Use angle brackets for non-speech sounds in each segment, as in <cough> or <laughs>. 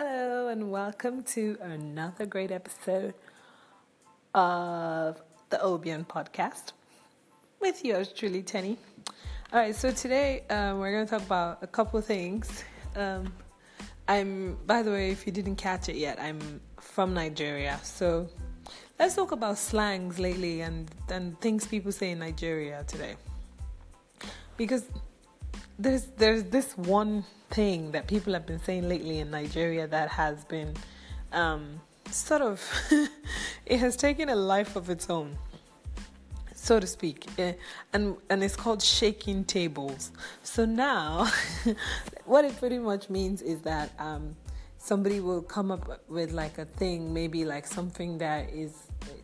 Hello, and welcome to another great episode of the Obion podcast with yours truly, Tenny. All right, so today um, we're going to talk about a couple things. Um, I'm, by the way, if you didn't catch it yet, I'm from Nigeria. So let's talk about slangs lately and, and things people say in Nigeria today. Because there's there's this one thing that people have been saying lately in Nigeria that has been um, sort of <laughs> it has taken a life of its own so to speak eh, and and it's called shaking tables. So now <laughs> what it pretty much means is that um, somebody will come up with like a thing maybe like something that is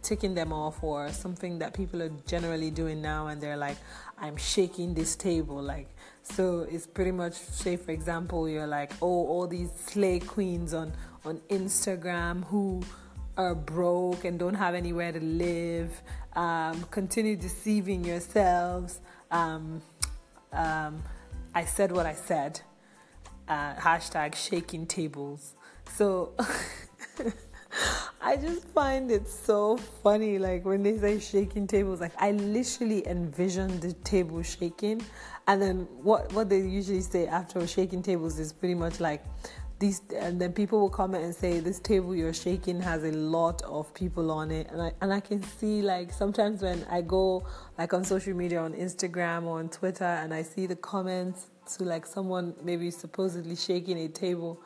ticking them off or something that people are generally doing now and they're like i'm shaking this table like so it's pretty much say for example you're like oh all these slay queens on on instagram who are broke and don't have anywhere to live um, continue deceiving yourselves um, um, i said what i said uh, hashtag shaking tables so <laughs> I just find it so funny. Like when they say shaking tables, like I literally envision the table shaking, and then what what they usually say after shaking tables is pretty much like these, and then people will comment and say this table you're shaking has a lot of people on it, and I and I can see like sometimes when I go like on social media on Instagram or on Twitter and I see the comments to like someone maybe supposedly shaking a table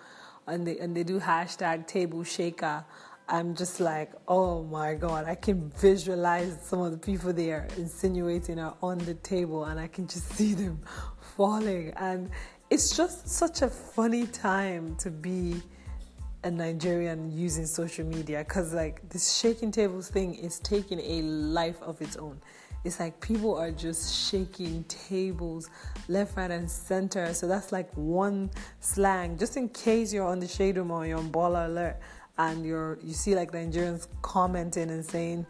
and they and they do hashtag table shaker. I'm just like, oh my god, I can visualize some of the people they are insinuating are on the table, and I can just see them <laughs> falling. And it's just such a funny time to be a Nigerian using social media because, like, this shaking tables thing is taking a life of its own. It's like people are just shaking tables left, right, and center. So that's like one slang. Just in case you're on the shade room or you're on baller alert and you're you see like Nigerians commenting and saying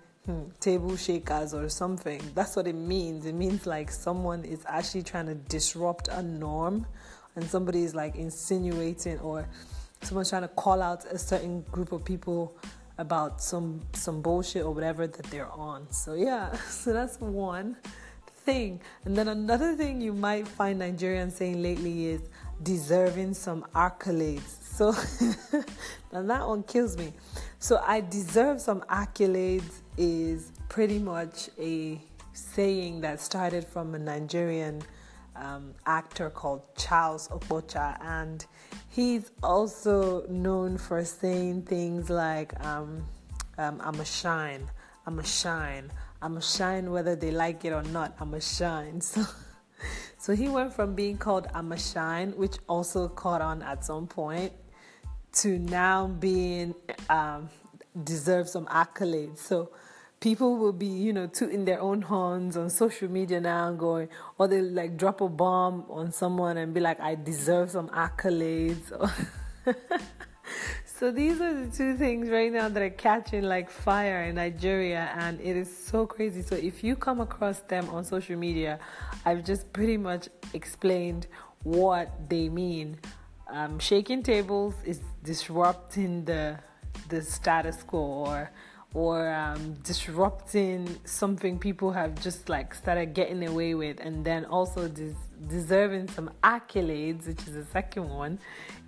table shakers or something. That's what it means. It means like someone is actually trying to disrupt a norm and somebody is like insinuating or someone's trying to call out a certain group of people about some some bullshit or whatever that they're on. So yeah, <laughs> so that's one thing. And then another thing you might find Nigerians saying lately is deserving some accolades. So <laughs> and that one kills me. So I deserve some accolades is pretty much a saying that started from a Nigerian um, actor called Charles Okocha, and he's also known for saying things like, um, um, I'm a shine, I'm a shine, I'm a shine whether they like it or not, I'm a shine. <laughs> So, so he went from being called I'm a shine, which also caught on at some point, to now being um, deserve some accolades. So, people will be, you know, tooting their own horns on social media now and going, or they like drop a bomb on someone and be like, I deserve some accolades. <laughs> <laughs> so these are the two things right now that are catching like fire in Nigeria, and it is so crazy. So if you come across them on social media, I've just pretty much explained what they mean. Um, shaking tables is disrupting the the status quo or or um, disrupting something people have just like started getting away with, and then also des- deserving some accolades, which is the second one,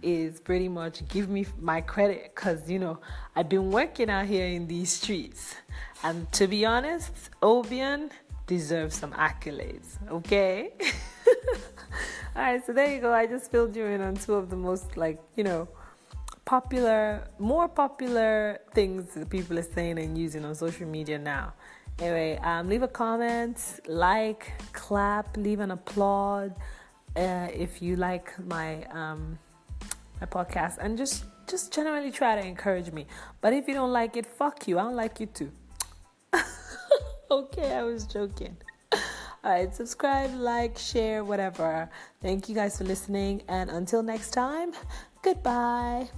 is pretty much give me my credit because you know I've been working out here in these streets, and to be honest, Obion deserves some accolades. Okay. <laughs> All right, so there you go. I just filled you in on two of the most like you know popular, more popular things that people are saying and using on social media now. Anyway, um, leave a comment, like, clap, leave an applaud uh, if you like my um, my podcast, and just just generally try to encourage me. But if you don't like it, fuck you. I don't like you too. <laughs> okay, I was joking. All right, subscribe, like, share, whatever. Thank you guys for listening, and until next time, goodbye.